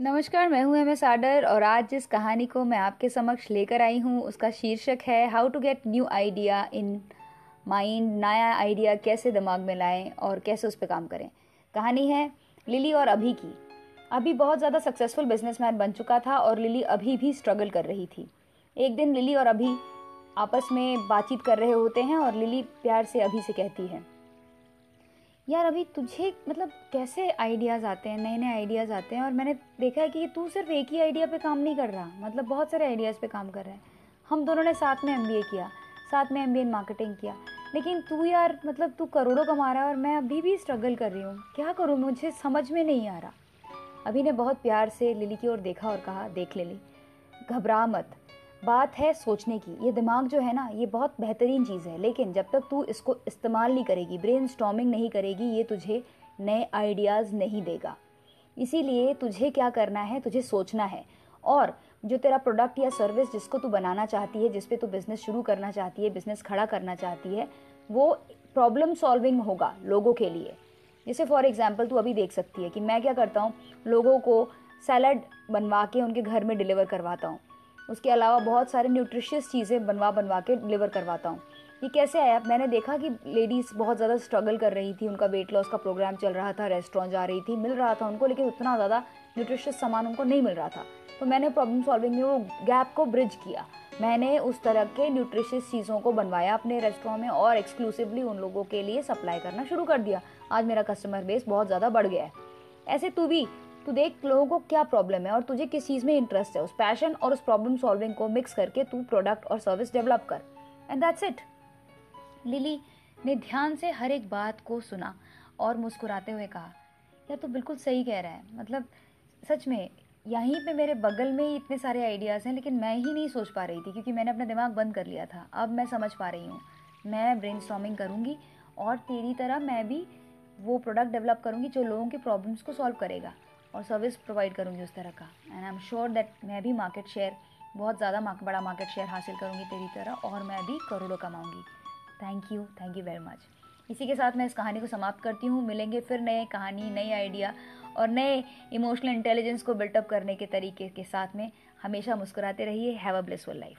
नमस्कार, मैं हूँ एम एस आडर और आज जिस कहानी को मैं आपके समक्ष लेकर आई हूँ, उसका शीर्षक है how to get new idea in mind नया आइडिया कैसे दिमाग में लाएँ और कैसे उस पर काम करें? कहानी है लिली और अभी की। अभी बहुत ज़्यादा सक्सेसफुल बिजनेसमैन बन चुका था और लिली अभी भी स्ट्रगल कर रही थी। एक दिन लिली और अभी आपस में बातचीत कर रहे होते हैं और लिली प्यार से अभी से कहती है यार अभी तुझे मतलब कैसे आइडियाज़ आते हैं नए नए आइडियाज़ आते हैं? और मैंने देखा है कि तू सिर्फ़ एक ही आइडिया पे काम नहीं कर रहा। मतलब बहुत सारे आइडियाज़ पे काम कर रहा है। हम दोनों ने साथ में एमबीए किया, साथ में एम इन मार्केटिंग किया। लेकिन तू यार मतलब तू करोड़ों कमा रहा है और मैं अभी भी स्ट्रगल कर रही हूँ। क्या करूँ? मुझे समझ में नहीं आ रहा। अभी ने बहुत प्यार से लिली की ओर देखा और कहा, देख लिली घबरा मत। बात है सोचने की। ये दिमाग जो है ना, ये बहुत बेहतरीन चीज़ है। लेकिन जब तक तू इसको इस्तेमाल नहीं करेगी ब्रेन स्टॉमिंग नहीं करेगी, ये तुझे नए आइडियाज़ नहीं देगा। इसीलिए तुझे क्या करना है, तुझे सोचना है। और जो तेरा प्रोडक्ट या सर्विस जिसको तू बनाना चाहती है, जिस पे तू बिज़नेस शुरू करना चाहती है बिज़नेस खड़ा करना चाहती है, वो प्रॉब्लम सॉल्विंग होगा लोगों के लिए। जैसे फॉर एग्ज़ाम्पल तू अभी देख सकती है कि मैं क्या करता हूँ, लोगों को सैलड बनवा के उनके घर में डिलीवर करवाता हूँ। उसके अलावा बहुत सारे न्यूट्रिशियस चीज़ें बनवा बनवा के डिलीवर करवाता हूँ। ये कैसे आया? मैंने देखा कि लेडीज़ बहुत ज़्यादा स्ट्रगल कर रही थी, उनका वेट लॉस का प्रोग्राम चल रहा था रेस्टोरेंट जा रही थी, मिल रहा था उनको, लेकिन उतना ज़्यादा न्यूट्रिशियस सामान उनको नहीं मिल रहा था। तो मैंने प्रॉब्लम सॉल्विंग में वो गैप को ब्रिज किया। मैंने उस तरह के न्यूट्रिशियस चीज़ों को बनवाया अपने रेस्टोरेंट में और एक्सक्लूसिवली उन लोगों के लिए सप्लाई करना शुरू कर दिया। आज मेरा कस्टमर बेस बहुत ज़्यादा बढ़ गया है। ऐसे तू भी तू देख, लोगों को क्या प्रॉब्लम है और तुझे किस चीज़ में इंटरेस्ट है? उस पैशन और उस प्रॉब्लम सॉल्विंग को मिक्स करके तू प्रोडक्ट और सर्विस डेवलप कर। एंड दैट्स इट लिली ने ध्यान से हर एक बात को सुना और मुस्कुराते हुए कहा, यार तो बिल्कुल सही कह रहा है। मतलब सच में, यहीं पे मेरे बगल में ही इतने सारे आइडियाज़ हैं, लेकिन मैं ही नहीं सोच पा रही थी, क्योंकि मैंने अपना दिमाग बंद कर लिया था। अब मैं समझ पा रही हूँ। मैं ब्रेन करूँगी और तेरी तरह मैं भी वो प्रोडक्ट डेवलप करूँगी जो लोगों की प्रॉब्लम्स को सॉल्व करेगा। और सर्विस प्रोवाइड करूँगी उस तरह का। And I am sure that मैं भी मार्केट शेयर बहुत ज़्यादा बड़ा मार्केट शेयर हासिल करूँगी तेरी तरह और मैं भी करोड़ों कमाऊँगी। Thank you thank you very much इसी के साथ मैं इस कहानी को समाप्त करती हूँ। मिलेंगे फिर नए कहानी नए आइडिया और नए इमोशनल इंटेलिजेंस को बिल्टअप करने के तरीके के साथ में। हमेशा मुस्कुराते रहिए। Have a blessful life